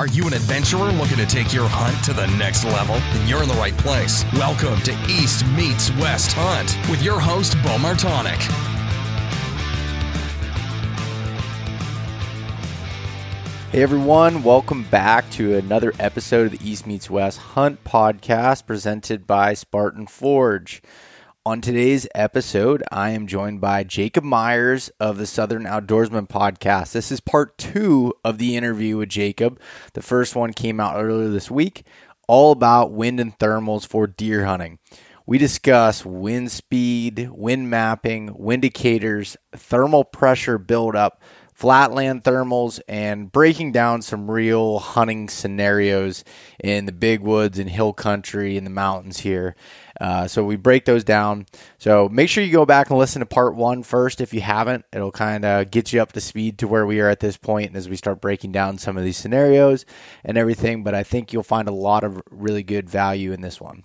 Are you an adventurer looking to take your hunt to the next level? Then you're in the right place. Welcome to East Meets West Hunt with your host, Bo Martonic. Hey everyone, welcome back to another episode of the East Meets West Hunt podcast presented by Spartan Forge. On today's episode, I am joined by Jacob Myers of the Southern Outdoorsman podcast. This is part two of the interview with Jacob. The first one came out earlier this week, all about wind and thermals for deer hunting. We discuss wind speed, wind mapping, wind indicators, thermal pressure buildup, flatland thermals, and breaking down some real hunting scenarios in the big woods and hill country in the mountains here. Uh, so we break those down. So make sure you go back and listen to part one first if you haven't. It'll kind of get you up to speed to where we are at this point as we start breaking down some of these scenarios and everything. But I think you'll find a lot of really good value in this one.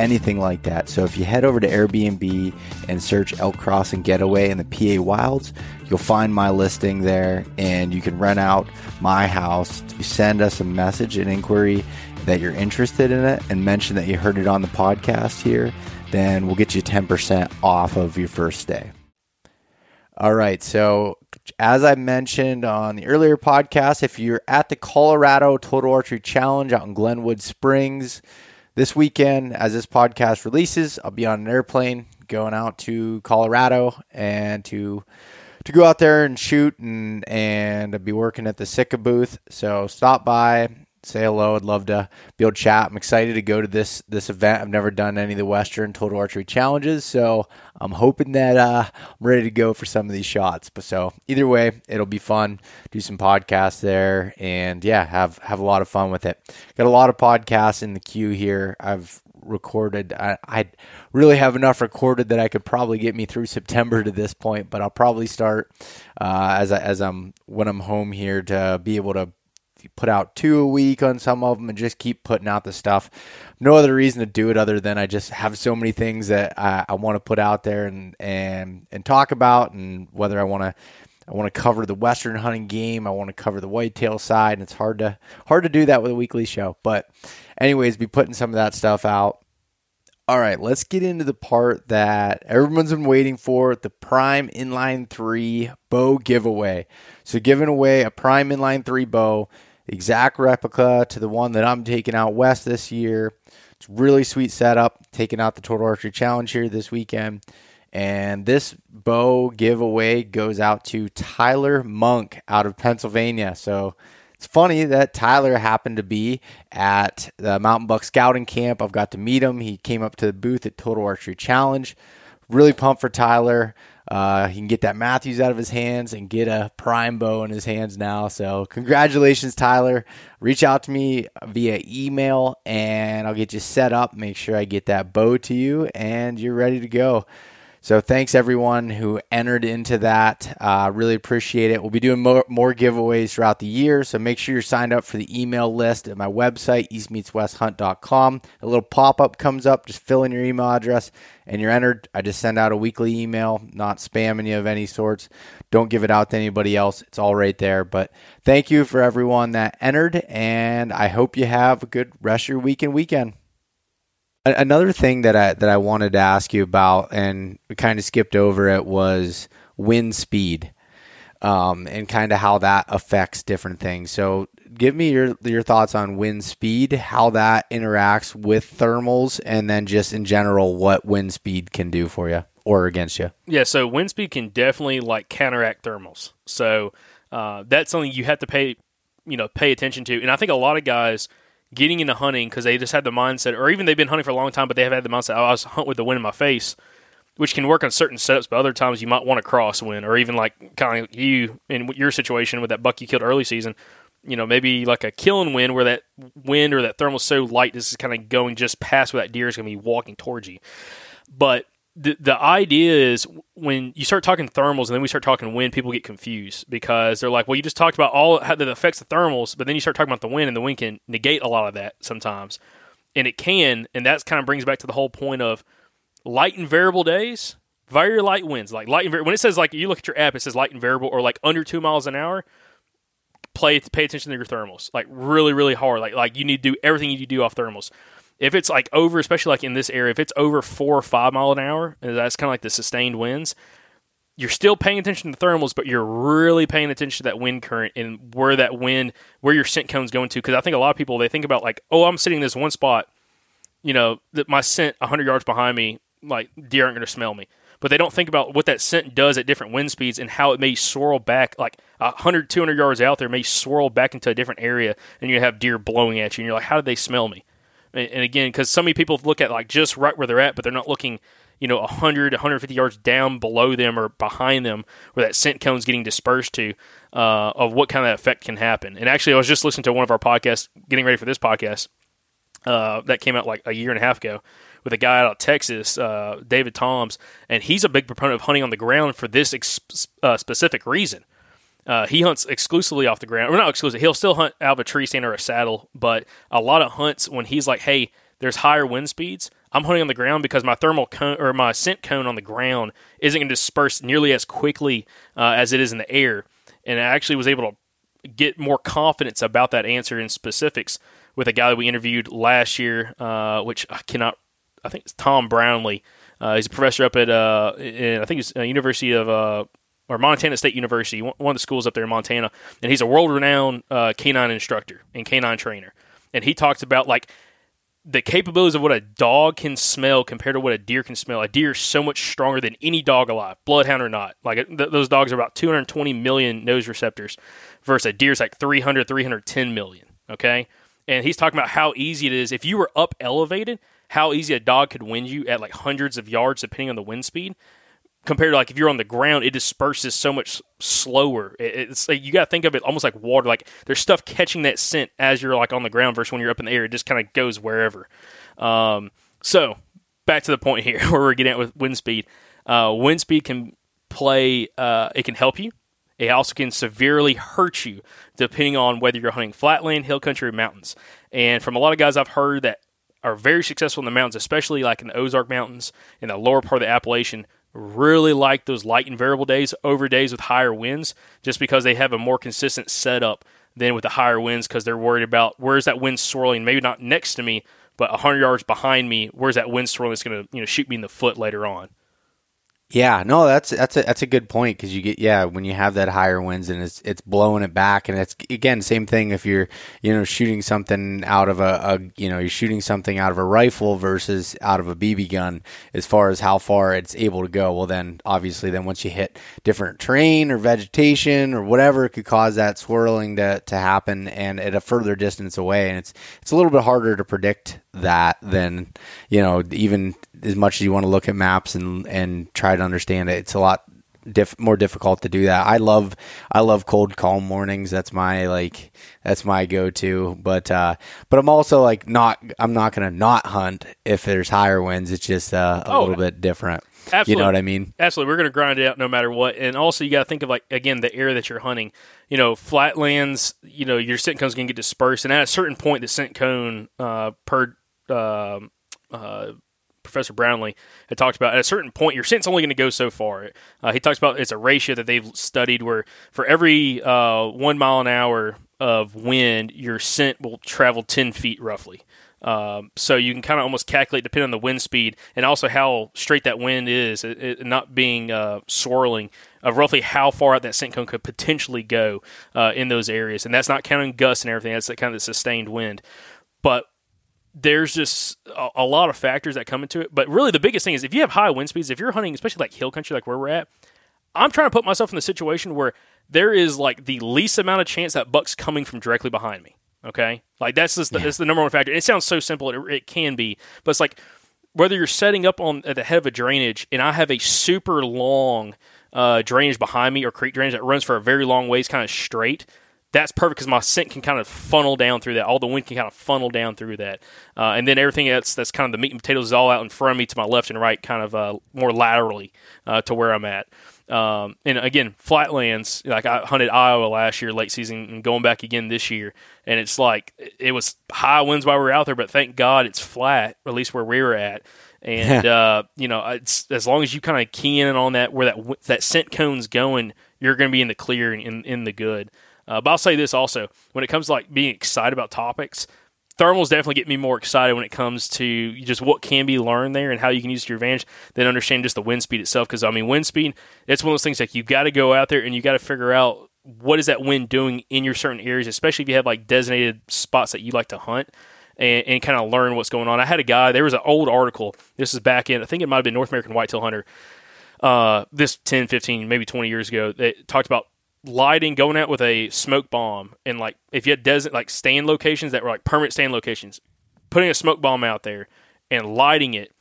anything like that. So if you head over to Airbnb and search Elk Crossing Getaway in the PA Wilds, you'll find my listing there and you can rent out my house. You send us a message, an inquiry that you're interested in it and mention that you heard it on the podcast here, then we'll get you 10% off of your first day. All right, so as I mentioned on the earlier podcast, if you're at the Colorado Total Archery Challenge out in Glenwood Springs this weekend, as this podcast releases, I'll be on an airplane going out to Colorado and to to go out there and shoot and and be working at the Sitka booth. So stop by, say hello. I'd love to be able to chat. I'm excited to go to this this event. I've never done any of the Western Total Archery challenges, so I'm hoping that uh, I'm ready to go for some of these shots. But so either way, it'll be fun. Do some podcasts there, and yeah, have have a lot of fun with it. Got a lot of podcasts in the queue here. I've recorded. I, I really have enough recorded that I could probably get me through September to this point, but I'll probably start uh, as I, as I'm when I'm home here to be able to put out two a week on some of them and just keep putting out the stuff. No other reason to do it other than I just have so many things that I, I want to put out there and and and talk about, and whether I want to. I want to cover the western hunting game. I want to cover the whitetail side, and it's hard to hard to do that with a weekly show. But, anyways, be putting some of that stuff out. All right, let's get into the part that everyone's been waiting for the Prime Inline 3 bow giveaway. So, giving away a Prime Inline 3 bow exact replica to the one that I'm taking out west this year. It's really sweet setup. Taking out the Total Archery Challenge here this weekend. And this bow giveaway goes out to Tyler Monk out of Pennsylvania. So it's funny that Tyler happened to be at the Mountain Buck Scouting Camp. I've got to meet him. He came up to the booth at Total Archery Challenge. Really pumped for Tyler. Uh, he can get that Mathews out of his hands and get a prime bow in his hands now. So, congratulations, Tyler. Reach out to me via email and I'll get you set up. Make sure I get that bow to you and you're ready to go. So thanks everyone who entered into that. Uh, really appreciate it. We'll be doing more, more, giveaways throughout the year. So make sure you're signed up for the email list at my website, eastmeetswesthunt.com. A little pop up comes up. Just fill in your email address and you're entered. I just send out a weekly email, not spamming you of any sorts. Don't give it out to anybody else. It's all right there. But thank you for everyone that entered. And I hope you have a good rest of your week and weekend. Another thing that I that I wanted to ask you about, and kind of skipped over it, was wind speed, um, and kind of how that affects different things. So, give me your your thoughts on wind speed, how that interacts with thermals, and then just in general what wind speed can do for you or against you. Yeah, so wind speed can definitely like counteract thermals. So uh, that's something you have to pay, you know, pay attention to. And I think a lot of guys getting into hunting because they just had the mindset, or even they've been hunting for a long time, but they have had the mindset, oh, I was hunt with the wind in my face, which can work on certain setups, but other times you might want to crosswind, or even like kind of you in your situation with that buck you killed early season. You know, maybe like a killing wind where that wind or that thermal so light, this is kind of going just past where that deer is going to be walking towards you. But the the idea is when you start talking thermals and then we start talking wind, people get confused because they're like, well, you just talked about all how that affects the thermals, but then you start talking about the wind, and the wind can negate a lot of that sometimes, and it can, and that kind of brings back to the whole point of light and variable days, very light winds, like light and var- when it says like you look at your app, it says light and variable or like under two miles an hour. Play pay attention to your thermals, like really, really hard. Like like you need to do everything you need to do off thermals if it's like over, especially like in this area, if it's over four or five mile an hour, that's kind of like the sustained winds. You're still paying attention to the thermals, but you're really paying attention to that wind current and where that wind, where your scent cone's going to. Because I think a lot of people they think about like, oh, I'm sitting in this one spot, you know, that my scent 100 yards behind me, like deer aren't going to smell me. But they don't think about what that scent does at different wind speeds and how it may swirl back, like 100, 200 yards out there, may swirl back into a different area, and you have deer blowing at you, and you're like, how did they smell me? And again, because so many people look at like just right where they're at, but they're not looking, you know, 100, 150 yards down below them or behind them where that scent cone's getting dispersed to uh, of what kind of effect can happen. And actually, I was just listening to one of our podcasts, getting ready for this podcast uh, that came out like a year and a half ago with a guy out of Texas, uh, David Toms, and he's a big proponent of hunting on the ground for this ex- uh, specific reason. Uh, he hunts exclusively off the ground. Or not exclusively. He'll still hunt out of a tree stand or a saddle, but a lot of hunts when he's like, "Hey, there's higher wind speeds." I'm hunting on the ground because my thermal cone or my scent cone on the ground isn't going to disperse nearly as quickly uh, as it is in the air. And I actually was able to get more confidence about that answer in specifics with a guy that we interviewed last year, uh, which I cannot. I think it's Tom Brownlee. Uh, he's a professor up at uh, in, I think it's uh, University of uh, or Montana State University, one of the schools up there in Montana, and he's a world renowned uh, canine instructor and canine trainer. And he talks about like the capabilities of what a dog can smell compared to what a deer can smell. A deer is so much stronger than any dog alive, bloodhound or not. Like th- those dogs are about 220 million nose receptors versus a deer's like 300, 310 million. Okay. And he's talking about how easy it is. If you were up elevated, how easy a dog could wind you at like hundreds of yards depending on the wind speed compared to like if you're on the ground, it disperses so much slower. It's like you got to think of it almost like water. Like there's stuff catching that scent as you're like on the ground versus when you're up in the air. It just kind of goes wherever. Um, so back to the point here where we're getting at with wind speed. Uh, wind speed can play. Uh, it can help you. It also can severely hurt you depending on whether you're hunting flatland, hill country, or mountains. And from a lot of guys I've heard that are very successful in the mountains, especially like in the Ozark Mountains in the lower part of the Appalachian, really like those light and variable days over days with higher winds just because they have a more consistent setup than with the higher winds because they're worried about where's that wind swirling? Maybe not next to me but 100 yards behind me where's that wind swirling that's going to you know shoot me in the foot later on yeah, no, that's that's a that's a good point because you get yeah when you have that higher winds and it's it's blowing it back and it's again same thing if you're you know shooting something out of a, a you know you're shooting something out of a rifle versus out of a BB gun as far as how far it's able to go. Well, then obviously then once you hit different terrain or vegetation or whatever, it could cause that swirling to to happen and at a further distance away, and it's it's a little bit harder to predict that than you know even as much as you want to look at maps and and try to understand it it's a lot diff- more difficult to do that i love i love cold calm mornings that's my like that's my go-to but uh but i'm also like not i'm not gonna not hunt if there's higher winds it's just uh, a oh, little bit different Absolutely. You know what I mean? Absolutely. We're going to grind it out no matter what. And also, you got to think of like again the area that you're hunting. You know, flatlands. You know, your scent cone's going to get dispersed, and at a certain point, the scent cone uh, per uh, uh, Professor Brownlee had talked about. At a certain point, your scent's only going to go so far. Uh, he talks about it's a ratio that they've studied where for every uh, one mile an hour of wind, your scent will travel ten feet roughly. Um, so you can kind of almost calculate, depending on the wind speed and also how straight that wind is, it, it not being uh, swirling, of roughly how far out that scent cone could potentially go uh, in those areas. And that's not counting gusts and everything. That's kind of the sustained wind. But there's just a, a, lot of factors that come into it. But really, the biggest thing is if you have high wind speeds, if you're hunting, especially like hill country, like where we're at, I'm trying to put myself in the situation where there is like the least amount of chance that buck's coming from directly behind me. Okay, like that's just the, yeah. that's the number one factor. It sounds so simple, it, it can be, but it's like whether you're setting up on at the head of a drainage, and I have a super long uh, drainage behind me or creek drainage that runs for a very long ways, kind of straight that's perfect because my scent can kind of funnel down through that. All the wind can kind of funnel down through that, uh, and then everything else that's kind of the meat and potatoes is all out in front of me to my left and right, kind of uh, more laterally uh, to where I'm at. Um, and again, flatlands. Like I hunted Iowa last year, late season, and going back again this year, and it's like it was high winds while we were out there, but thank God it's flat, at least where we were at. And uh, you know, it's as long as you kind of key in on that where that that scent cone's going, you're going to be in the clear and in, in the good. Uh, but I'll say this also: when it comes to like being excited about topics, thermals definitely get me more excited when it comes to just what can be learned there and how you can use it to your advantage than understanding just the wind speed itself. Because I mean, wind speed, it's one of those things like you got to go out there and you got to figure out what is that wind doing in your certain areas, especially if you have like designated spots that you like to hunt. And, and kind of learn what's going on. I had a guy. There was an old article. This is back in. I think it might have been North American Whitetail Hunter. Uh, this 10, 15, maybe 20 years ago, that talked about lighting, going out with a smoke bomb, and like if you had desert like stand locations that were like permanent stand locations, putting a smoke bomb out there and lighting it.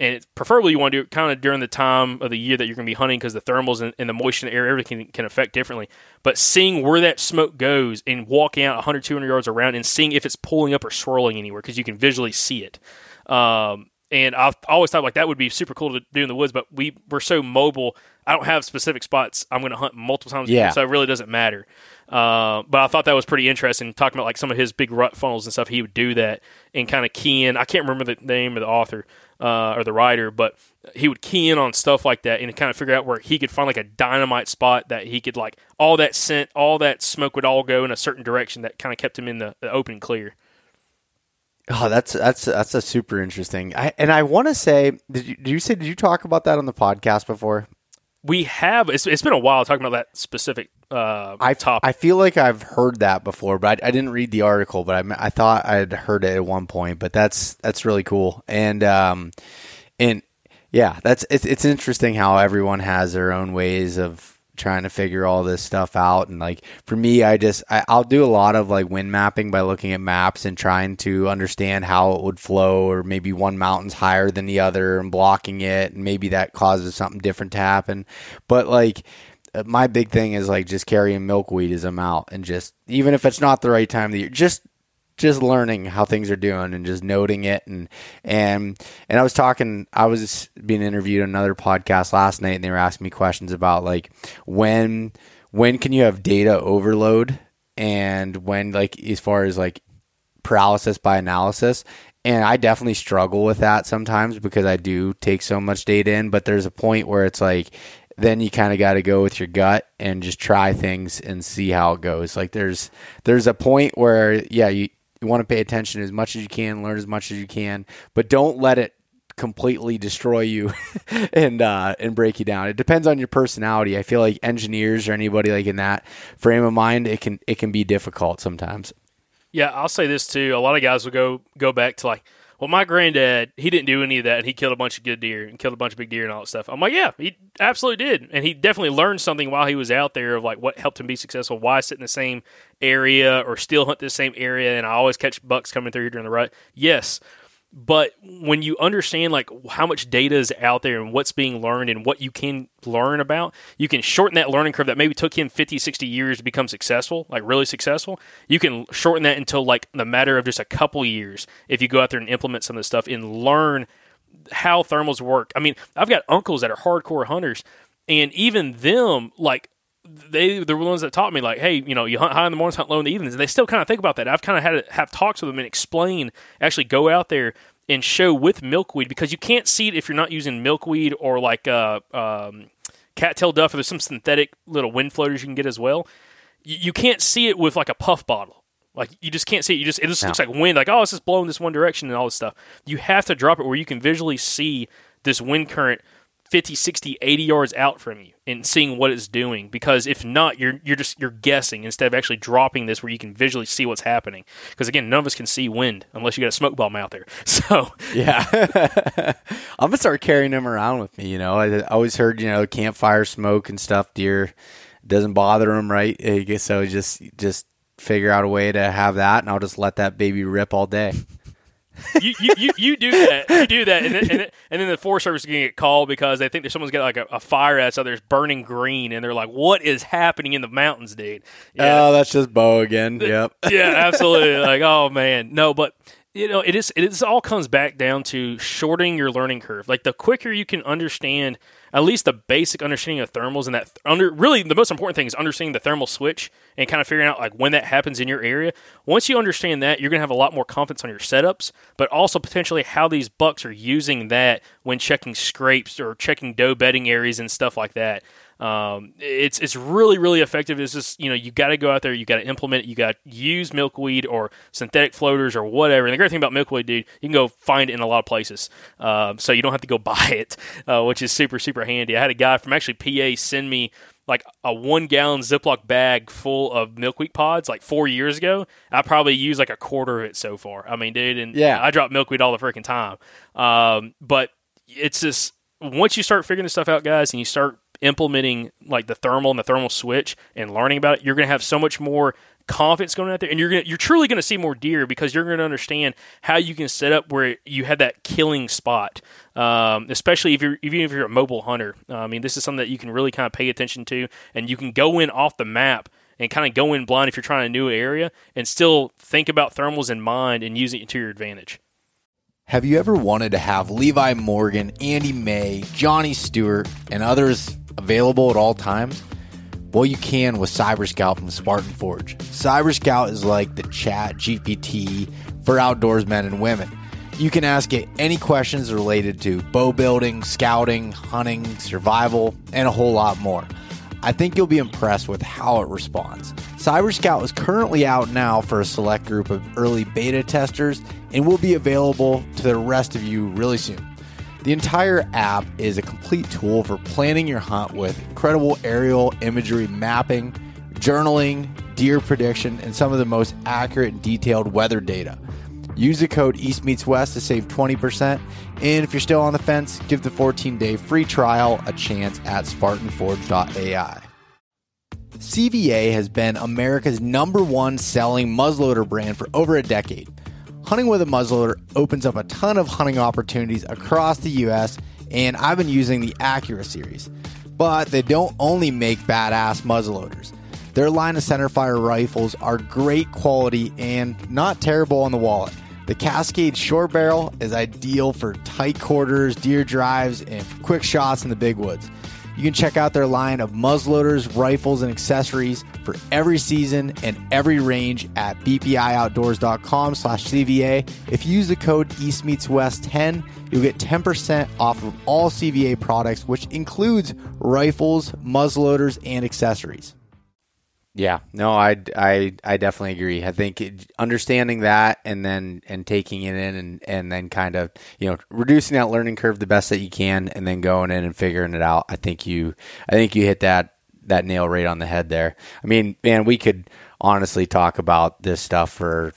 And it, preferably you want to do it kind of during the time of the year that you're going to be hunting because the thermals and, and, the moisture in the air, everything can, can affect differently. But seeing where that smoke goes and walking out 100, 200 yards around and seeing if it's pulling up or swirling anywhere because you can visually see it. Um, and I've always thought like that would be super cool to do in the woods, but we we're so mobile. I don't have specific spots I'm going to hunt multiple times, yeah. so it really doesn't matter. Uh, but I thought that was pretty interesting, talking about like some of his big rut funnels and stuff. He would do that and kind of key in. I can't remember the name of the author uh, or the writer, but he would key in on stuff like that and kind of figure out where he could find like a dynamite spot that he could like all that scent, all that smoke would all go in a certain direction that kind of kept him in the, the open clear. Oh, that's that's that's a super interesting. I, and I want to say, did you, did you say did you talk about that on the podcast before? we have it's, it's been a while talking about that specific uh, I, topic. I feel like I've heard that before, but I, I didn't read the article. But I, I thought I'd heard it at one point. But that's that's really cool, and um, and yeah, that's it's it's interesting how everyone has their own ways of trying to figure all this stuff out. And like for me i just I, will do a lot of like wind mapping by looking at maps and trying to understand how it would flow or maybe one mountain's higher than the other and blocking it. And maybe that causes something different to happen. But like uh, my big thing is like just carrying milkweed as i'm out and just even if it's not the right time of the year just just learning how things are doing and just noting it. And and and I was talking I was being interviewed on another podcast last night and they were asking me questions about like when when can you have data overload? And when like as far as like paralysis by analysis? And I definitely struggle with that sometimes because I do take so much data in but there's a point where it's like then you kind of got to go with your gut and just try things and see how it goes. Like there's there's a point where yeah, you you want to pay attention as much as you can, learn as much as you can, but don't let it completely destroy you and uh, and break you down. It depends on your personality. I feel like engineers or anybody like in that frame of mind, it can it can be difficult sometimes. Yeah, I'll say this too. A lot of guys will go go back to like well, my granddad, he didn't do any of that, and he killed a bunch of good deer and killed a bunch of big deer and all that stuff. I'm like, yeah, he absolutely did, and he definitely learned something while he was out there of like what helped him be successful, why sit in the same area or still hunt the same area, and I always catch bucks coming through here during the rut. Yes, but when you understand like how much data is out there and what's being learned and what you can learn about you can shorten that learning curve that maybe took him 50 60 years to become successful like really successful. You can shorten that until like the matter of just a couple years if you go out there and implement some of this stuff and learn how thermals work. I mean i've got uncles that are hardcore hunters and even them like they the ones that taught me like, hey, you know, you hunt high in the mornings, hunt low in the evenings. And they still kind of think about that. I've kind of had to have talks with them and explain, actually go out there and show with milkweed because you can't see it if you're not using milkweed or like uh, um, cattail duff. Or there's some synthetic little wind floaters you can get as well. You, you can't see it with like a puff bottle. Like you just can't see it. You just it just no. looks like wind. Like oh, it's just blowing this one direction and all this stuff. You have to drop it where you can visually see this wind current 50, 60, 80 yards out from you and seeing what it's doing. Because if not you're you're just you're guessing instead of actually dropping this where you can visually see what's happening. Because again none of us can see wind unless you got a smoke bomb out there. So yeah. I'm gonna start carrying them around with me you know? I always heard you know campfire smoke and stuff deer doesn't bother them right? So just just figure out a way to have that and i'll just let that baby rip all day you, you, you, you do that. You do that, and then, and then, and then the Forest Service is going to get called because they think there's someone's got like a, a fire outside there's burning green, and they're like, "What is happening in the mountains, dude?" Yeah. Oh, that's just Bo again. Yep. yeah, absolutely. like, oh man, no, but you know, it is. It is all comes back down to shortening your learning curve. Like the quicker you can understand at least the basic understanding of thermals and that under really the most important thing is understanding the thermal switch and kind of figuring out like when that happens in your area. Once you understand that, you're going to have a lot more confidence on your setups, but also potentially how these bucks are using that when checking scrapes or checking doe bedding areas and stuff like that. Um, it's it's really really effective. It's just you know you got to go out there, you got to implement it, you got to use milkweed or synthetic floaters or whatever. And the great thing about milkweed, dude, you can go find it in a lot of places, um, so you don't have to go buy it, uh, which is super super handy. I had a guy from actually PA send me like a one gallon Ziploc bag full of milkweed pods like four years ago. I probably used like a quarter of it so far. I mean, dude, and yeah, I drop milkweed all the freaking time. Um, but it's just once you start figuring this stuff out, guys, and you start implementing like the thermal and the thermal switch and learning about it, you're going to have so much more confidence going out there, and you're gonna, you're truly going to see more deer because you're going to understand how you can set up where you have that killing spot. Um, especially if you're even if you're a mobile hunter. Uh, I mean, this is something that you can really kind of pay attention to, and you can go in off the map and kind of go in blind if you're trying a new area, and still think about thermals in mind and use it to your advantage. Have you ever wanted to have Levi Morgan, Andy May, Johnny Stewart, and others available at all times? Well, you can with Cyber Scout from Spartan Forge. Cyber Scout is like the ChatGPT for outdoors men and women. You can ask it any questions related to bow building, scouting, hunting, survival, and a whole lot more. I think you'll be impressed with how it responds. Cyber Scout is currently out now for a select group of early beta testers and will be available to the rest of you really soon. The entire app is a complete tool for planning your hunt with incredible aerial imagery mapping, journaling, deer prediction, and some of the most accurate and detailed weather data. Use the code East Meets West to save 20%. And if you're still on the fence, give the 14 day free trial a chance at SpartanForge.ai. CVA has been America's number one selling muzzleloader brand for over a decade. Hunting with a muzzleloader opens up a ton of hunting opportunities across the US, and I've been using the Accura series. But they don't only make badass muzzleloaders. Their line of centerfire rifles are great quality and not terrible on the wallet. The Cascade short barrel is ideal for tight quarters, deer drives, and quick shots in the big woods. You can check out their line of muzzleloaders, rifles, and accessories for every season and every range at bpioutdoors.com slash CVA. If you use the code East Meets West 10, you'll get 10% off of all CVA products, which includes rifles, muzzleloaders, and accessories. Yeah, no, I, I, I definitely agree. I think it, understanding that and then and taking it in and, and then kind of you know reducing that learning curve the best that you can and then going in and figuring it out. I think you I think you hit that that nail right on the head there. I mean, man, we could honestly talk about this stuff for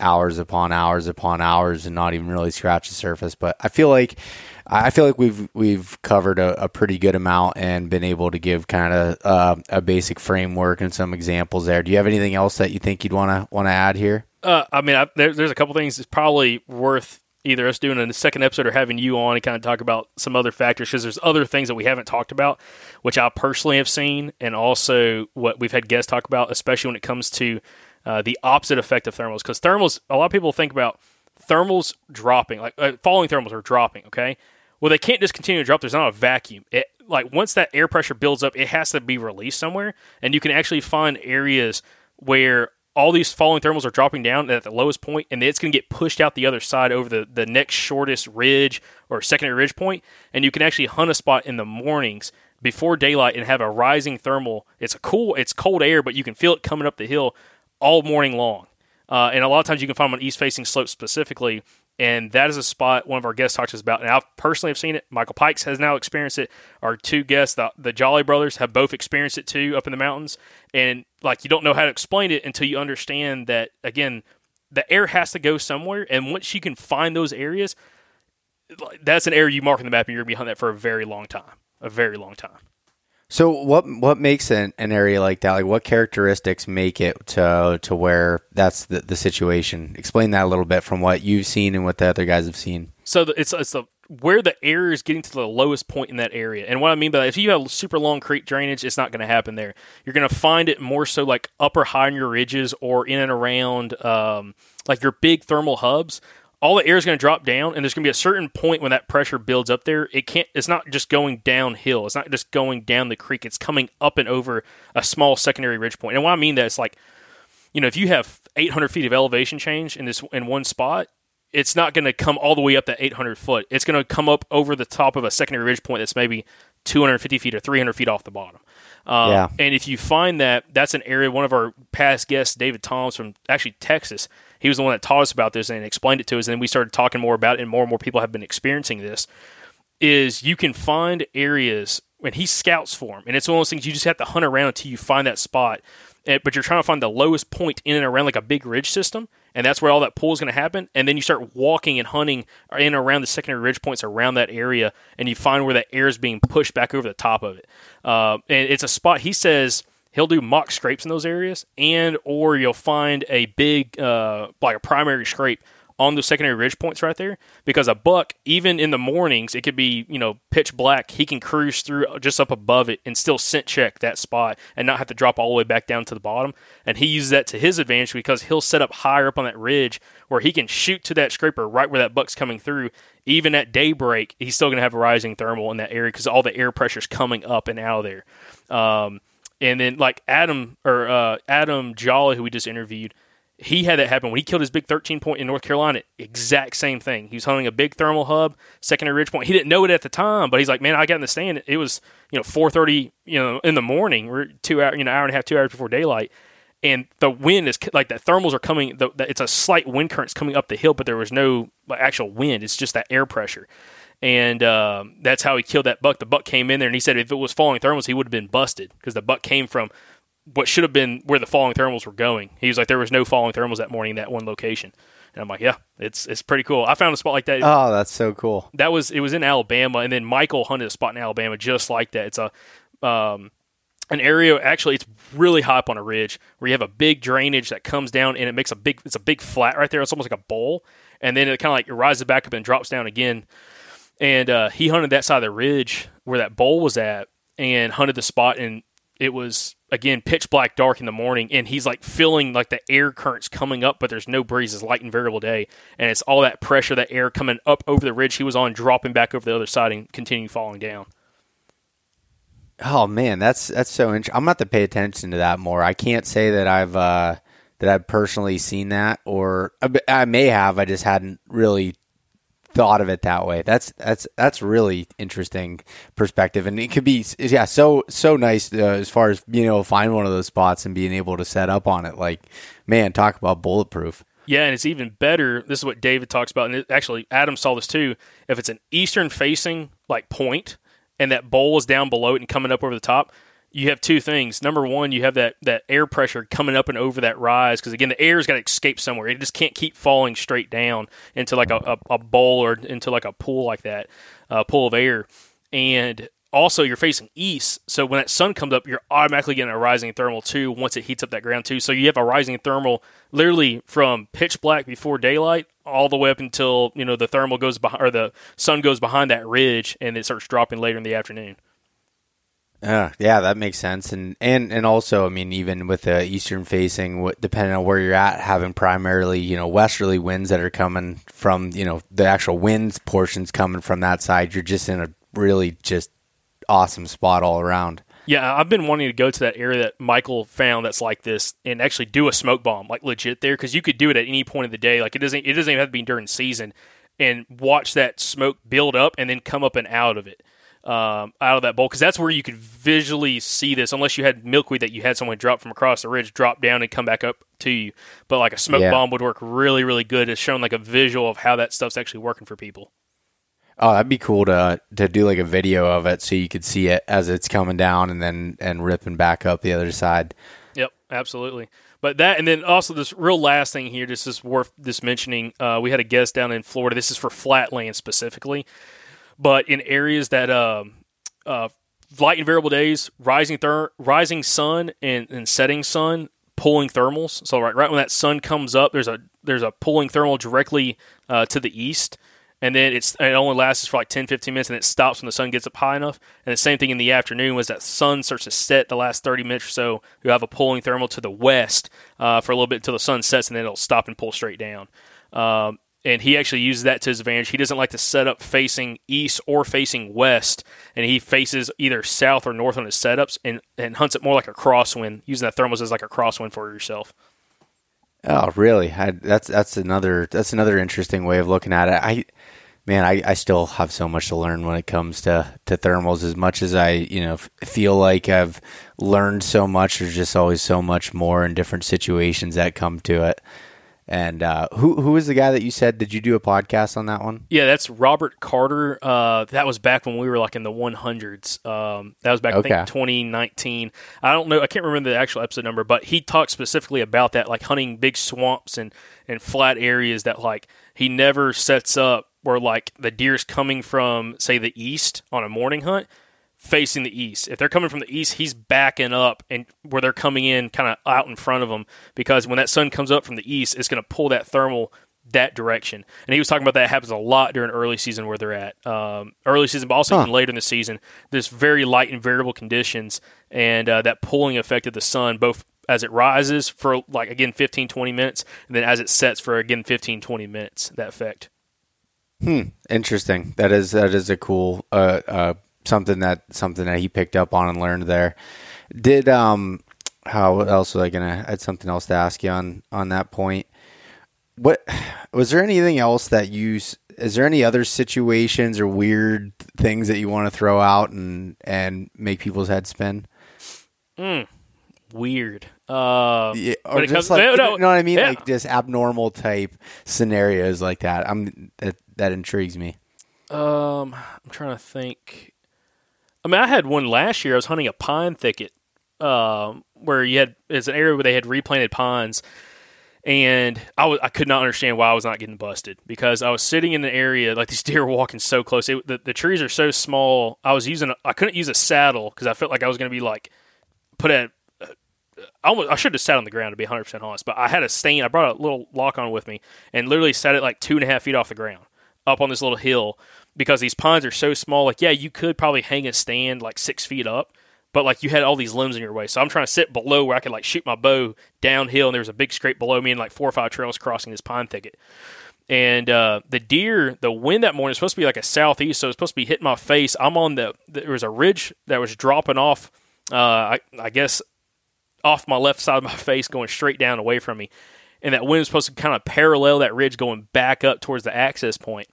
hours upon hours upon hours and not even really scratch the surface. But I feel like I feel like we've we've covered a, a pretty good amount and been able to give kind of uh, a basic framework and some examples there. Do you have anything else that you think you'd want to want to add here? Uh, I mean, I, there, there's a couple things that's probably worth either us doing a second episode or having you on and kind of talk about some other factors because there's other things that we haven't talked about, which I personally have seen, and also what we've had guests talk about, especially when it comes to uh, the opposite effect of thermals. Because thermals, a lot of people think about thermals dropping, like uh, falling thermals are dropping. Okay, well, they can't just continue to drop. There's not a vacuum. It like once that air pressure builds up, it has to be released somewhere, and you can actually find areas where all these falling thermals are dropping down at the lowest point, and it's going to get pushed out the other side over the, the next shortest ridge or secondary ridge point, and you can actually hunt a spot in the mornings before daylight and have a rising thermal. It's a cool, it's cold air, but you can feel it coming up the hill all morning long. Uh, and a lot of times you can find them on east facing slopes specifically and that is a spot one of our guests talks about. And I personally have seen it. Michael Pikes has now experienced it. Our two guests, the, the Jolly brothers, have both experienced it too up in the mountains. And like you don't know how to explain it until you understand that again, the air has to go somewhere. And once you can find those areas, that's an area you mark on the map, and you're gonna be hunting that for a very long time, a very long time. So what what makes an, an area like that? Like what characteristics make it to to where that's the, the situation? Explain that a little bit from what you've seen and what the other guys have seen. So the, it's it's the where the air is getting to the lowest point in that area. And what I mean by that, if you have super long creek drainage, it's not going to happen there. You're going to find it more so like upper high on your ridges or in and around um, like your big thermal hubs all the air is going to drop down and there's going to be a certain point when that pressure builds up there. It can't it's not just going downhill. It's not just going down the creek. It's coming up and over a small secondary ridge point. And what i mean that it's like you know if you have 800 feet of elevation change in this in one spot it's not going to come all the way up that 800 foot. It's going to come up over the top of a secondary ridge point that's maybe 250 feet or 300 feet off the bottom. Um, yeah. and if you find that that's an area one of our past guests david toms from actually texas he was the one that taught us about this and explained it to us. And then we started talking more about it, and more and more people have been experiencing this. Is you can find areas when he scouts for them, and it's one of those things you just have to hunt around until you find that spot. But you're trying to find the lowest point in and around like a big ridge system, and that's where all that pull is going to happen. And then you start walking and hunting in and around the secondary ridge points around that area, and you find where that air is being pushed back over the top of it. Uh, and it's a spot he says he'll do mock scrapes in those areas, and or you'll find a big uh, like a primary scrape on those secondary ridge points right there because a buck even in the mornings it could be you know pitch black. He can cruise through just up above it and still scent check that spot and not have to drop all the way back down to the bottom. And he uses that to his advantage because he'll set up higher up on that ridge where he can shoot to that scraper right where that buck's coming through. Even at daybreak he's still going to have a rising thermal in that area because all the air pressure is coming up and out of there. Um, and then like Adam or uh, Adam Jolly, who we just interviewed, he had that happen when he killed his big 13 point in North Carolina. Exact same thing. He was hunting a big thermal hub, secondary ridge point. He didn't know it at the time, but he's like, man, I got in the stand. It was you know 4:30, you know, in the morning. We're two hour, you know, hour and a half, two hours before daylight, and the wind is like the thermals are coming. The, the, it's a slight wind currents coming up the hill, but there was no actual wind. It's just that air pressure. And uh, that's how he killed that buck. The buck came in there, and he said if it was falling thermals, he would have been busted because the buck came from what should have been where the falling thermals were going. He was like, there was no falling thermals that morning in that one location. And I'm like, yeah, it's it's pretty cool. I found a spot like that. Oh, that's so cool. That was it was in Alabama, and then Michael hunted a spot in Alabama just like that. It's a um, an area actually it's really high up on a ridge where you have a big drainage that comes down and it makes a big it's a big flat right there. It's almost like a bowl, and then it kind of like it rises back up and drops down again. And uh, he hunted that side of the ridge where that bowl was at, and hunted the spot, and it was again pitch black dark in the morning and he's like feeling like the air currents coming up but there's no breeze it's light and variable day. And it's all that pressure that air coming up over the ridge he was on dropping back over the other side and continuing falling down. Oh man that's that's so interesting i'm about to pay attention to that more. I can't say that i've uh that i've personally seen that or i may have i just hadn't really thought of it that way. That's that's that's really interesting perspective, and it could be yeah so so nice uh, as far as being able to find one of those spots and being able to set up on it. Like man, talk about bulletproof. Yeah, and it's even better. This is what David talks about, and it, actually Adam saw this too. If it's an eastern facing like point, and that bowl is down below it and coming up over the top, you have two things. Number one, you have that, that air pressure coming up and over that rise because again, the air's got to escape somewhere. It just can't keep falling straight down into like a, a, a bowl or into like a pool like that, a pool of air. And also, you're facing east, so when that sun comes up, you're automatically getting a rising thermal too. Once it heats up that ground too, so you have a rising thermal literally from pitch black before daylight all the way up until you know the thermal goes behind or the sun goes behind that ridge and it starts dropping later in the afternoon. Yeah, yeah, that makes sense, and and and also, I mean, even with the eastern facing, depending on where you're at, having primarily you know westerly winds that are coming from you know the actual winds portions coming from that side, you're just in a really just awesome spot all around. Yeah, I've been wanting to go to that area that Michael found that's like this and actually do a smoke bomb, like legit there, because you could do it at any point of the day. Like it doesn't, it doesn't even have to be during season, and watch that smoke build up and then come up and out of it um, out of that bowl because that's where you could visually see this. Unless you had milkweed that you had someone drop from across the ridge, drop down and come back up to you. But like a smoke yeah. bomb would work really, really good. It's showing like a visual of how that stuff's actually working for people. Oh, that'd be cool to to do like a video of it so you could see it as it's coming down and then and ripping back up the other side. Yep, absolutely. But that and then also this real last thing here, just is worth this mentioning. Uh, we had a guest down in Florida. This is for flatland specifically. But in areas that uh, uh, light and variable days, rising ther- rising sun and, and setting sun pulling thermals. So right right when that sun comes up, there's a there's a pulling thermal directly uh, to the east, and then it's it only lasts for like 10, 15 minutes, and it stops when the sun gets up high enough. And the same thing in the afternoon was that sun starts to set the last thirty minutes or so. You have a pulling thermal to the west uh, for a little bit until the sun sets, and then it'll stop and pull straight down. Um, and he actually uses that to his advantage. He doesn't like to set up facing east or facing west, and he faces either south or north on his setups and, and hunts it more like a crosswind, using that thermals as like a crosswind for yourself. Oh, really? I, that's that's another that's another interesting way of looking at it. I man, I, I still have so much to learn when it comes to, to thermals. As much as I, you know, feel like I've learned so much, there's just always so much more in different situations that come to it. And uh, who who was the guy that you said? Did you do a podcast on that one? Yeah, that's Robert Carter. Uh, that was back when we were like in the 100s. Um, that was back okay. I think 2019. I don't know. I can't remember the actual episode number, but he talked specifically about that, like hunting big swamps and and flat areas that like he never sets up where like the deer's coming from say the east on a morning hunt facing the east. If they're coming from the east, he's backing up and where they're coming in kind of out in front of them because when that sun comes up from the east, it's going to pull that thermal that direction. And he was talking about that happens a lot during early season where they're at. Um, early season, but also huh. even later in the season, there's very light and variable conditions and uh, that pulling effect of the sun, both as it rises for like again 15 20 minutes and then as it sets for again 15 20 minutes that effect hmm interesting that is that is a cool uh, uh, something that something that he picked up on and learned there. Did um how else was I gonna I had something else to ask you on on that point. What was there anything else that you is there any other situations or weird things that you want to throw out and and make people's heads spin? Mm, weird. Uh, yeah, or just comes, like no, no, you know what I mean, yeah. like just abnormal type scenarios like that. I'm that that intrigues me. Um, I'm trying to think. I mean, I had one last year. I was hunting a pine thicket, um, where you had it's an area where they had replanted pines, and I was I could not understand why I was not getting busted because I was sitting in an area like these deer were walking so close. It, the, the trees are so small. I was using I couldn't use a saddle because I felt like I was going to be like put at. I, almost, I should have sat on the ground to be 100 percent honest, but I had a stain. I brought a little lock on with me and literally sat it like two and a half feet off the ground up on this little hill because these pines are so small. Like, yeah, you could probably hang a stand like six feet up, but like you had all these limbs in your way. So I'm trying to sit below where I could like shoot my bow downhill, and there was a big scrape below me and like four or five trails crossing this pine thicket. And uh, the deer, the wind that morning is supposed to be like a southeast, so it's supposed to be hitting my face. I'm on the there was a ridge that was dropping off. Uh, I, I guess off my left side of my face, going straight down away from me, and that wind was supposed to kind of parallel that ridge, going back up towards the access point.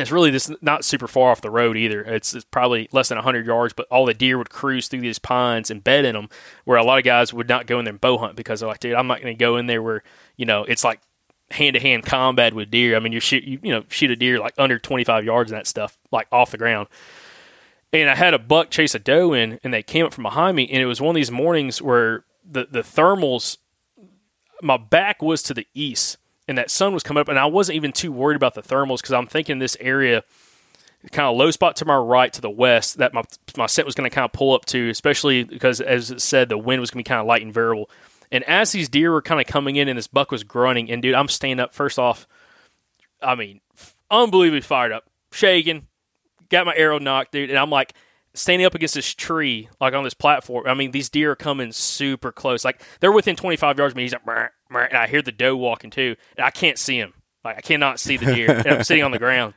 It's really just not super far off the road either. It's, it's probably less than 100 yards, but all the deer would cruise through these pines and bed in them, where a lot of guys would not go in there and bow hunt because they're like, dude, I'm not going to go in there where, you know, it's like hand to hand combat with deer. I mean, you shoot, you, you know, shoot a deer like under 25 yards and that stuff, like off the ground. And I had a buck chase a doe in, and they came up from behind me, and it was one of these mornings where the, the thermals, my back was to the east and that sun was coming up, and I wasn't even too worried about the thermals because I'm thinking this area, kind of low spot to my right to the west, that my my scent was going to kind of pull up to, especially because as it said, the wind was going to be kind of light and variable. And as these deer were kind of coming in, and this buck was grunting, and dude, I'm standing up. First off, I mean, unbelievably fired up, shaking, got my arrow nocked, dude, and I'm like standing up against this tree, like on this platform. I mean, these deer are coming super close. Like they're within 25 yards of me. He's like, and I hear the doe walking too, and I can't see him. Like I cannot see the deer. and I'm sitting on the ground,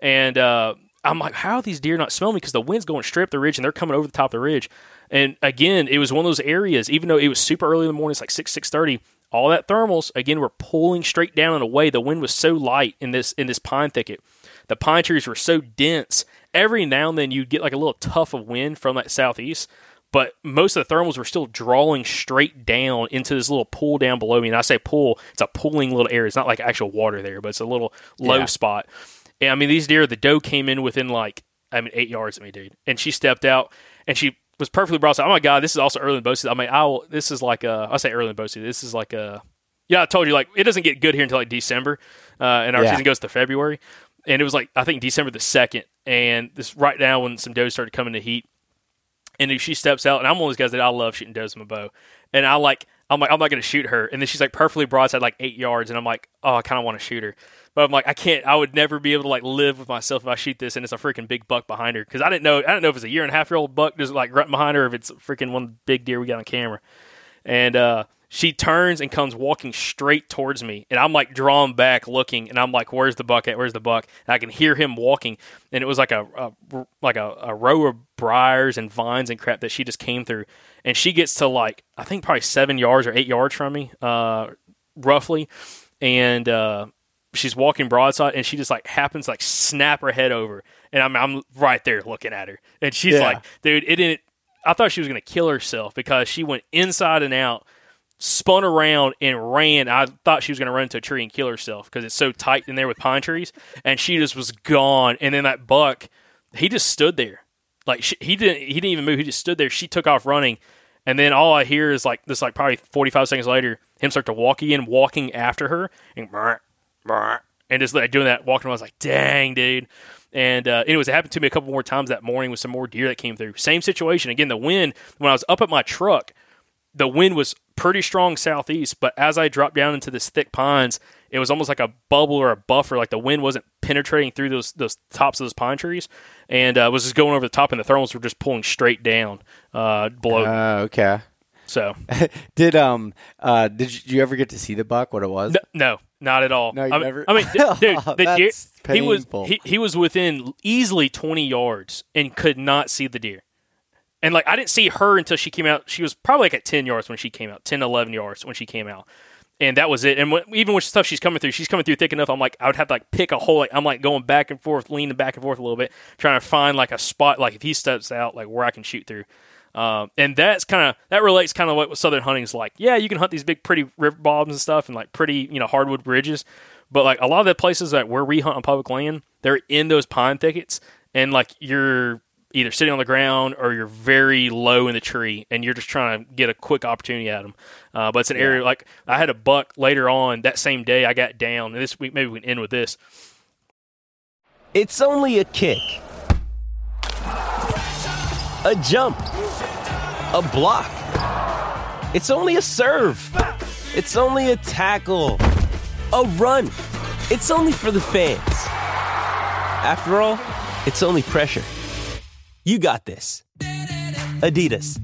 and uh, I'm like, how are these deer not smelling me? Because the wind's going straight up the ridge, and they're coming over the top of the ridge. And again, it was one of those areas. Even though it was super early in the morning, it's like six six thirty. All that thermals again were pulling straight down and away. The wind was so light in this in this pine thicket. The pine trees were so dense. Every now and then you'd get like a little tuff of wind from that southeast, but most of the thermals were still drawing straight down into this little pool down below me. And I say pool, it's a pooling little area. It's not like actual water there, but it's a little low Yeah. spot. And I mean, these deer, the doe came in within like, I mean, eight yards of me, dude. And she stepped out and she was perfectly broadside. Oh my God, this is also early in bow season. I mean, I'll, this is like a, I say early in bow season. This is like a, yeah, I told you, like, it doesn't get good here until like December. Uh, and our Yeah. season goes to February. And it was like, I think December the 2nd. And this right now when some does started coming to heat. And she steps out, and I'm one of those guys that I love shooting does my bow. And I like, I'm like, I'm not going to shoot her. And then she's like perfectly broadside, like eight yards. And I'm like, oh, I kind of want to shoot her. But I'm like, I can't. I would never be able to like live with myself if I shoot this, and it's a freaking big buck behind her. Because I didn't know. I didn't know if it's a year and a half year old buck just like grunting behind her, if it's freaking one big deer we got on camera. And uh, she turns and comes walking straight towards me, and I'm like drawn back, looking, and I'm like, "Where's the buck at? Where's the buck?" And I can hear him walking, and it was like a, a like a, a row of briars and vines and crap that she just came through, and she gets to like I think probably seven yards or eight yards from me, uh, roughly, and uh, she's walking broadside, and she just like happens to, like snap her head over, and I'm I'm right there looking at her, and she's Yeah. like, "Dude, it didn't." I thought she was going to kill herself because she went inside and out, spun around and ran. I thought she was going to run into a tree and kill herself because it's so tight in there with pine trees, and she just was gone. And then that buck, he just stood there, like she, he didn't he didn't even move. He just stood there. She took off running, and then all I hear is like this, like probably forty five seconds later, him start to walk again, walking after her, and and just like doing that walking. around. I was like, dang, dude. And uh, anyways, it happened to me a couple more times that morning with some more deer that came through. Same situation again. The wind when I was up at my truck, the wind was pretty strong southeast, but as I dropped down into this thick pines, it was almost like a bubble or a buffer. Like the wind wasn't penetrating through those those tops of those pine trees, and uh, was just going over the top, and the thermals were just pulling straight down uh, below. Uh, okay. so Did um uh did you ever get to see the buck? What it was? no, no, not at all. No, you I mean, never- I mean, d- dude, the deer, he was he, he was within easily twenty yards and could not see the deer. And like I didn't see her until she came out. She was probably like at 10 yards when she came out, 10, 11 yards when she came out. And that was it. And when, even with stuff she's coming through, she's coming through thick enough. I'm like, I would have to like pick a hole. Like, I'm like going back and forth, leaning back and forth a little bit, trying to find like a spot, like if he steps out, like where I can shoot through. Um, and that's kind of that relates kind of what southern hunting's like. Yeah, you can hunt these big, pretty river bottoms and stuff, and like pretty, you know, hardwood bridges. But like a lot of the places that where we hunt on public land, they're in those pine thickets, and like you're either sitting on the ground or you're very low in the tree, and you're just trying to get a quick opportunity at them. Uh, but it's an area like I had a buck later on that same day. I got down, and this week maybe we can end with this. It's only a kick, a jump, a block. It's only a serve. It's only a tackle, a run. It's only for the fans. After all, it's only pressure. You got this. Adidas.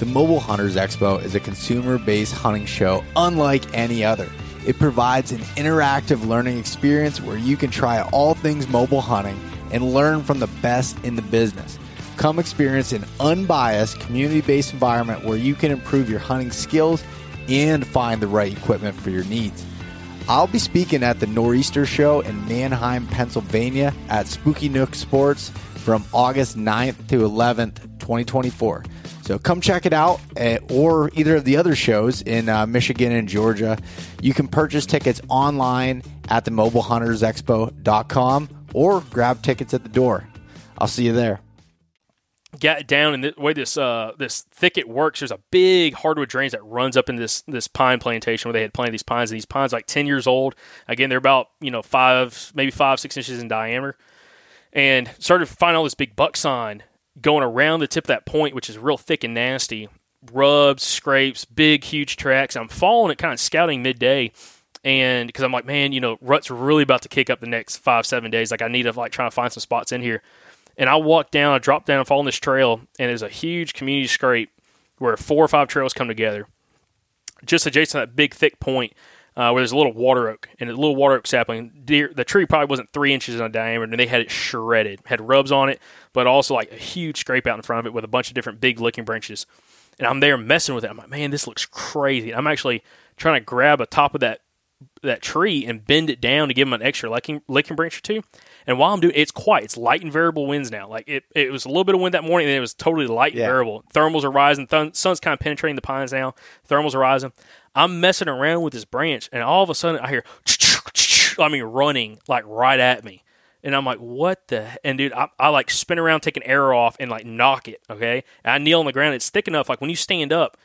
The Mobile Hunters Expo is a consumer based hunting show unlike any other. It provides an interactive learning experience where you can try all things mobile hunting and learn from the best in the business. Come experience an unbiased, community based environment where you can improve your hunting skills and find the right equipment for your needs. I'll be speaking at the Nor'easter Show in Manheim, Pennsylvania at Spooky Nook Sports from August 9th to 11th, 2024. So come check it out, eh, or either of the other shows in uh, Michigan and Georgia. You can purchase tickets online at the mobilehuntersexpo.com or grab tickets at the door. I'll see you there. Got down and the way this uh, this thicket works. There's a big hardwood drains that runs up in this this pine plantation where they had planted these pines. And these pines like ten years old. Again, they're about you know five maybe five six inches in diameter. And started to find all this big buck sign going around the tip of that point, which is real thick and nasty. Rubs, scrapes, big huge tracks. I'm following it, kind of scouting midday. And because I'm like, man, you know, rut's really about to kick up the next five, seven days. Like, I need to like try to find some spots in here. And I walk down, I drop down, following this trail, and there's a huge community scrape where four or five trails come together, just adjacent to that big thick point uh, where there's a little water oak and a little water oak sapling. Deer, the tree probably wasn't three inches in diameter, and they had it shredded, had rubs on it, but also like a huge scrape out in front of it with a bunch of different big licking branches. And I'm there messing with it. I'm like, man, this looks crazy. I'm actually trying to grab a top of that that tree and bend it down to give them an extra licking, licking branch or two. And while I'm doing it's quiet. It's light and variable winds now. Like it, it was a little bit of wind that morning, and then it was totally light and Yeah. variable. Thermals are rising. Th- sun's kind of penetrating the pines now. Thermals are rising. I'm messing around with this branch, and all of a sudden I hear, I mean, running like right at me. And I'm like, what the? And dude, I, I like spin around, take an arrow off, and like nock it. Okay. And I kneel on the ground. It's thick enough. Like when you stand up,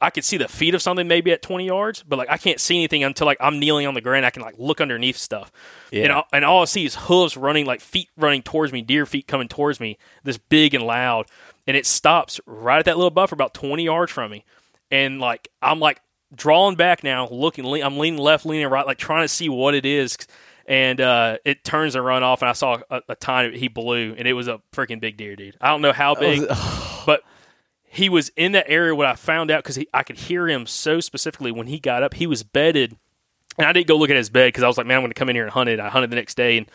I could see the feet of something maybe at 20 yards, but like I can't see anything until like I'm kneeling on the ground. I can like look underneath stuff. And, I, and all I see is hooves running, like feet running towards me, deer feet coming towards me, this big and loud. And it stops right at that little buffer about 20 yards from me. And like, I'm like drawing back now, looking, le- I'm leaning left, leaning right, like trying to see what it is. And uh, it turns and run off, and I saw a, a tiny, he blew, and it was a freaking big deer, dude. I don't know how big, but he was in that area when I found out because I could hear him so specifically when he got up. He was bedded, and I didn't go look at his bed because I was like, man, I'm going to come in here and hunt it. I hunted the next day and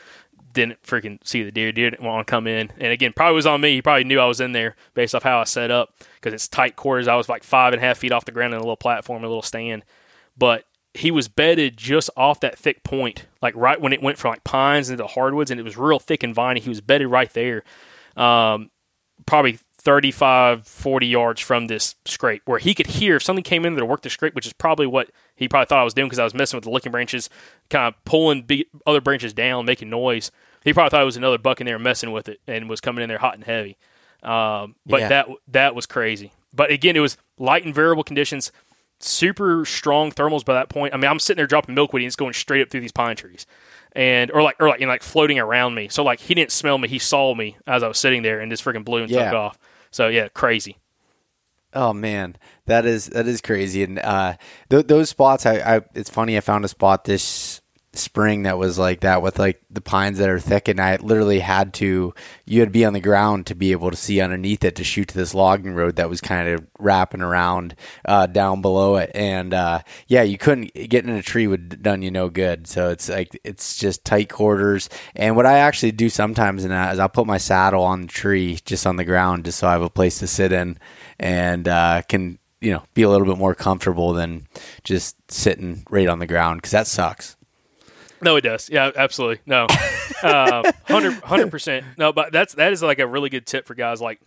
didn't freaking see the deer. Didn't want to come in, and again, probably was on me. He probably knew I was in there based off how I set up because it's tight quarters. I was like five and a half feet off the ground in a little platform, a little stand, but he was bedded just off that thick point, like right when it went from like pines into hardwoods, and it was real thick and viney. He was bedded right there. Um, probably 35, 40 yards from this scrape where he could hear if something came in there to work the scrape, which is probably what he probably thought I was doing because I was messing with the licking branches, kind of pulling big, other branches down, making noise. He probably thought it was another buck in there messing with it and was coming in there hot and heavy. Um, but Yeah. that that was crazy. But again, it was light and variable conditions, super strong thermals by that point. I mean, I'm sitting there dropping milkweed and it's going straight up through these pine trees. And or like or like you know, like floating around me. So like he didn't smell me, he saw me as I was sitting there and just freaking blew and took off. So yeah, crazy. Oh man, that is that is crazy. And uh, th- those spots, I, I it's funny. I found a spot this spring that was like that with like the pines that are thick, and I literally had to you had to be on the ground to be able to see underneath it to shoot to this logging road that was kind of wrapping around uh, down below it. And uh, yeah, you couldn't get in a tree would done you no good. So it's like it's just tight quarters. And what I actually do sometimes in that is I'll put my saddle on the tree just on the ground just so I have a place to sit in and uh, can you know be a little bit more comfortable than just sitting right on the ground because that sucks. No, it does. Yeah, absolutely. No, uh, hundred percent. No, but that's that is like a really good tip for guys. Like,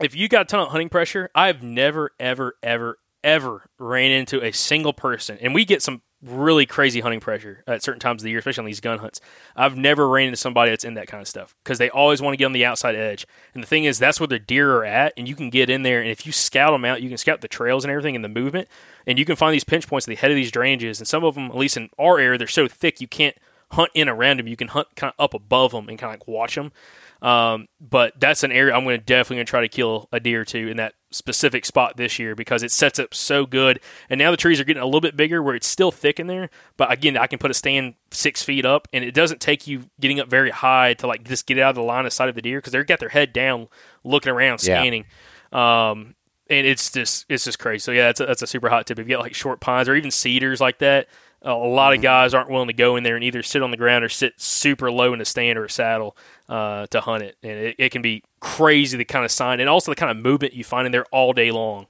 if you got a ton of hunting pressure, I've never, ever, ever, ever ran into a single person, and we get some really crazy hunting pressure at certain times of the year, especially on these gun hunts. I've never ran into somebody that's in that kind of stuff because they always want to get on the outside edge. And the thing is, that's where the deer are at, and you can get in there. And if you scout them out, you can scout the trails and everything and the movement, and you can find these pinch points at the head of these drainages. And some of them, at least in our area, they're so thick you can't hunt in around them. You can hunt kind of up above them and kind of like watch them. Um, but that's an area I'm going to definitely going to try to kill a deer or two in that specific spot this year because it sets up so good. And now the trees are getting a little bit bigger where it's still thick in there. But again, I can put a stand six feet up and it doesn't take you getting up very high to like just get out of the line of sight of the deer because they've got their head down looking around scanning. Yeah. Um, and it's just it's just crazy. So yeah, that's a, that's a super hot tip. If you get like short pines or even cedars like that, a lot of guys aren't willing to go in there and either sit on the ground or sit super low in a stand or a saddle uh, to hunt it, and it, it, can be crazy the kind of sign and also the kind of movement you find in there all day long.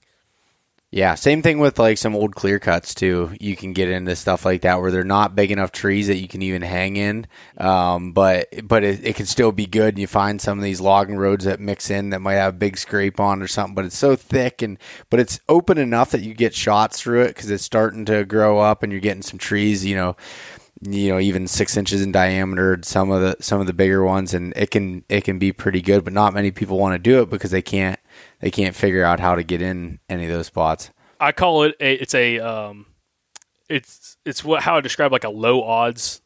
Yeah, same thing with like some old clear cuts too. You can get into stuff like that where they're not big enough trees that you can even hang in, um, but but it, it, can still be good. And you find some of these logging roads that mix in that might have a big scrape on or something, but it's so thick and but it's open enough that you get shots through it because it's starting to grow up and you're getting some trees. You know, you know even six inches in diameter some of the some of the bigger ones and it can it can be pretty good but not many people want to do it because they can't they can't figure out how to get in any of those spots i call it a, it's a um it's it's what how i describe like a low odds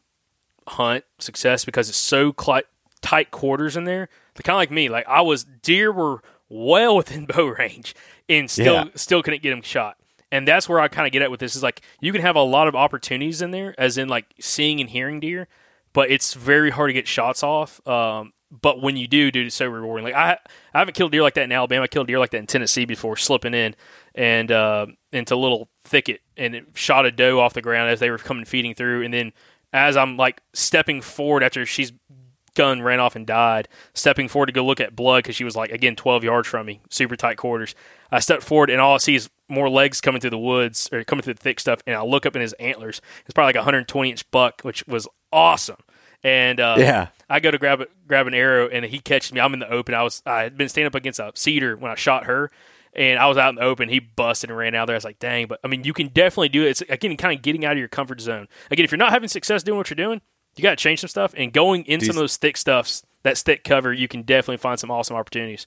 hunt success because it's so cl- tight quarters in there they're kind of like me like i was deer were well within bow range and still yeah. still couldn't get them shot and that's where I kind of get at with this is like you can have a lot of opportunities in there, as in like seeing and hearing deer, but it's very hard to get shots off. Um, but when you do, dude, it's so rewarding. Like I, I haven't killed deer like that in Alabama. I killed deer like that in Tennessee before, slipping in and uh, into a little thicket and it shot a doe off the ground as they were coming feeding through, and then as I'm like stepping forward after she's gun ran off and died, stepping forward to go look at blood because she was like again 12 yards from me, super tight quarters. I stepped forward and all I see is more legs coming through the woods or coming through the thick stuff, and I look up in his antlers. It's probably like a 120 inch buck, which was awesome. And uh, yeah, I go to grab grab an arrow, and he catches me. I'm in the open. I was I had been standing up against a cedar when I shot her, and I was out in the open. He busted and ran out there. I was like, dang. But I mean, you can definitely do it. It's again kind of getting out of your comfort zone. Again, if you're not having success doing what you're doing, you got to change some stuff. And going in some of those thick stuffs, that thick cover, you can definitely find some awesome opportunities.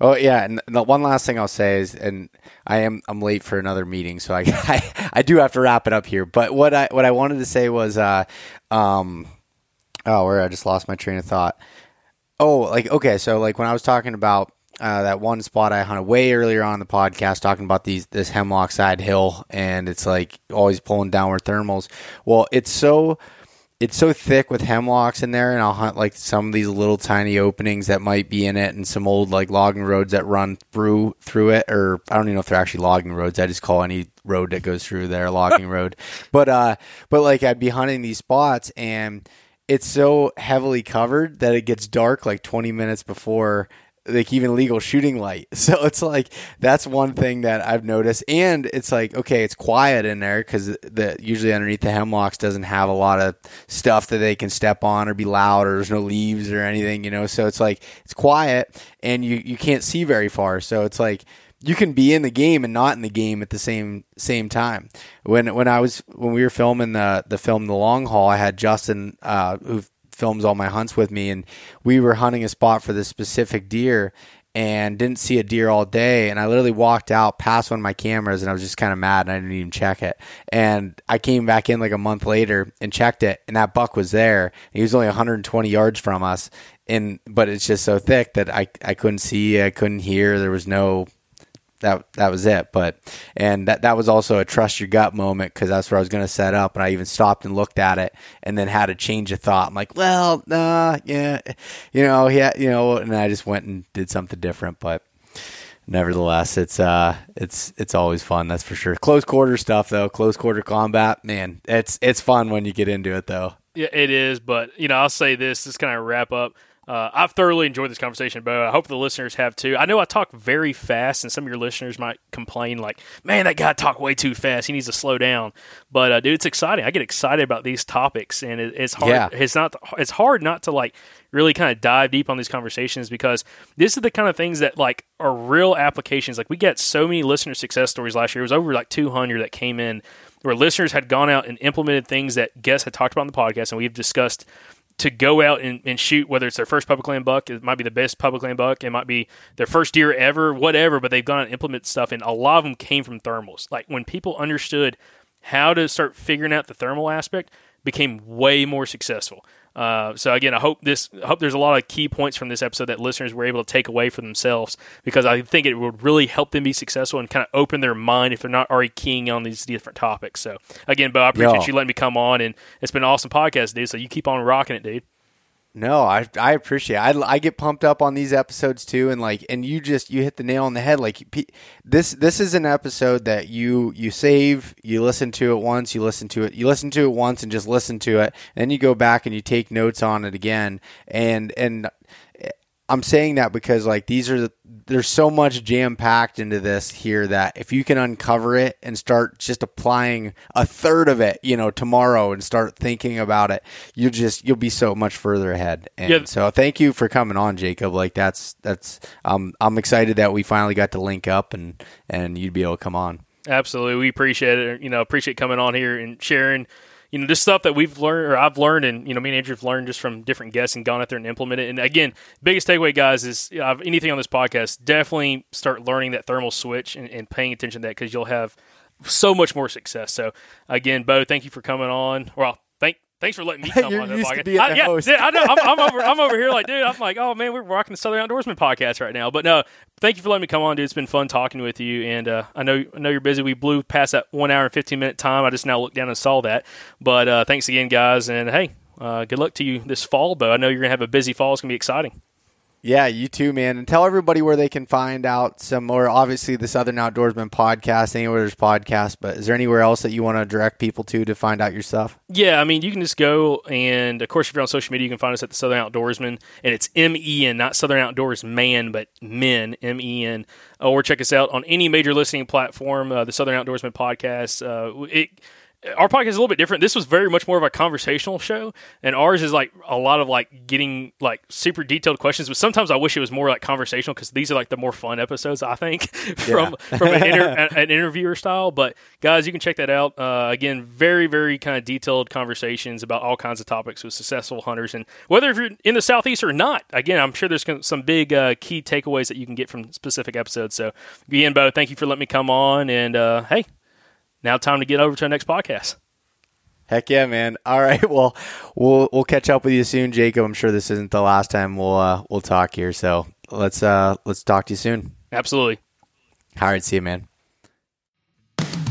Oh yeah, and the one last thing I'll say is, and I am I'm late for another meeting, so I I, I do have to wrap it up here. But what I what I wanted to say was, uh, um, oh, where I just lost my train of thought. Oh, like okay, so like when I was talking about uh, that one spot I hunted way earlier on the podcast, talking about these this hemlock side hill, and it's like always pulling downward thermals. Well, it's so it's so thick with hemlocks in there, and I'll hunt like some of these little tiny openings that might be in it, and some old like logging roads that run through through it, or I don't even know if they're actually logging roads. I just call any road that goes through there logging road. But uh, but like I'd be hunting these spots, and it's so heavily covered that it gets dark like 20 minutes before like even legal shooting light. So it's like that's one thing that I've noticed, and it's like okay, it's quiet in there because the usually underneath the hemlocks doesn't have a lot of stuff that they can step on or be loud, or there's no leaves or anything, you know. So it's like it's quiet, and you you can't see very far. So it's like you can be in the game and not in the game at the same same time. When when I was when we were filming the the film The Long Haul, I had Justin uh, who films all my hunts with me, and we were hunting a spot for this specific deer and didn't see a deer all day. And I literally walked out past one of my cameras and I was just kind of mad and I didn't even check it. And I came back in like a month later and checked it and that buck was there. He was only 120 yards from us. And, but it's just so thick that I, I couldn't see, I couldn't hear. There was no that that was it. But and that that was also a trust your gut moment because that's where I was going to set up, and I even stopped and looked at it, and then had a change of thought. I'm like, well, nah, yeah, you know, yeah, you know, and I just went and did something different, but. Nevertheless, it's uh, it's it's always fun. That's for sure. Close quarter stuff, though. Close quarter combat, man. It's it's fun when you get into it, though. Yeah, it is. But you know, I'll say this: just kind of wrap up uh, I've thoroughly enjoyed this conversation, but I hope the listeners have too. I know I talk very fast, and some of your listeners might complain, like, "Man, that guy talked way too fast. He needs to slow down." But uh, dude, it's exciting. I get excited about these topics, and it, it's hard. Yeah. It's not. It's hard not to like really kind of dive deep on these conversations because this is the kind of things that like are real applications. Like we get so many listener success stories last year. It was over like 200 that came in where listeners had gone out and implemented things that guests had talked about on the podcast, and we've discussed to go out and, and shoot, whether it's their first public land buck, it might be the best public land buck, it might be their first deer ever, whatever, but they've gone and implemented stuff, and a lot of them came from thermals. Like when people understood how to start figuring out the thermal aspect, became way more successful. Uh, so again, I hope this. I hope there's a lot of key points from this episode that listeners were able to take away for themselves because I think it would really help them be successful and kind of open their mind if they're not already keying on these different topics. So again, Bo, I appreciate Yo. you letting me come on, and it's been an awesome podcast, dude. So you keep on rocking it, dude. No, I I appreciate. It. I I get pumped up on these episodes too, and like, and you just you hit the nail on the head. Like this this is an episode that you you save, you listen to it once, you listen to it, you listen to it once, and just listen to it, then you go back and you take notes on it again, and and. I'm saying that because like these are the, there's so much jam packed into this here that if you can uncover it and start just applying a third of it, you know, tomorrow and start thinking about it, you just you'll be so much further ahead. And Yeah. so thank you for coming on, Jacob. Like that's that's um I'm excited that we finally got to link up and and you'd be able to come on. Absolutely, we appreciate it. You know, appreciate coming on here and sharing. You know, just stuff that we've learned, or I've learned, and you know, me and Andrew have learned just from different guests and gone out there and implemented. And again, biggest takeaway, guys, is you know, anything on this podcast, definitely start learning that thermal switch and, and paying attention to that because you'll have so much more success. So, again, Bo, thank you for coming on. Well, thanks for letting me come on the podcast. I, yeah, dude, I know. I'm, I'm over. I'm over here like, dude. I'm like, oh man, we're rocking the Southern Outdoorsman podcast right now. But no, thank you for letting me come on, dude. It's been fun talking with you, and uh, I know I know you're busy. We blew past that one hour and fifteen minute time. I just now looked down and saw that. But uh, thanks again, guys, and hey, uh, good luck to you this fall. Bo, I know you're gonna have a busy fall. It's gonna be exciting. Yeah, you too, man. And tell everybody where they can find out some more. Obviously, the Southern Outdoorsman podcast, anywhere there's podcasts, but is there anywhere else that you want to direct people to to find out your stuff? Yeah, I mean, you can just go and, of course, if you're on social media, you can find us at the Southern Outdoorsman, and it's M E N, not Southern Outdoors Man, but Men M E N. Or check us out on any major listening platform. Uh, the Southern Outdoorsman podcast. Uh, it. Our podcast is a little bit different. This was very much more of a conversational show, and ours is like a lot of like getting like super detailed questions. But sometimes I wish it was more like conversational because these are like the more fun episodes I think from from an, inter- an interviewer style. But guys, you can check that out. Uh, again, very very kind of detailed conversations about all kinds of topics with successful hunters, and whether if you're in the southeast or not. Again, I'm sure there's some big uh, key takeaways that you can get from specific episodes. So again, Bo, thank you for letting me come on, and uh, hey, now time to get over to our next podcast. Heck yeah, man! All right, well, we'll we'll catch up with you soon, Jacob. I'm sure this isn't the last time we'll uh, we'll talk here. So let's uh let's talk to you soon. Absolutely. All right, see you, man.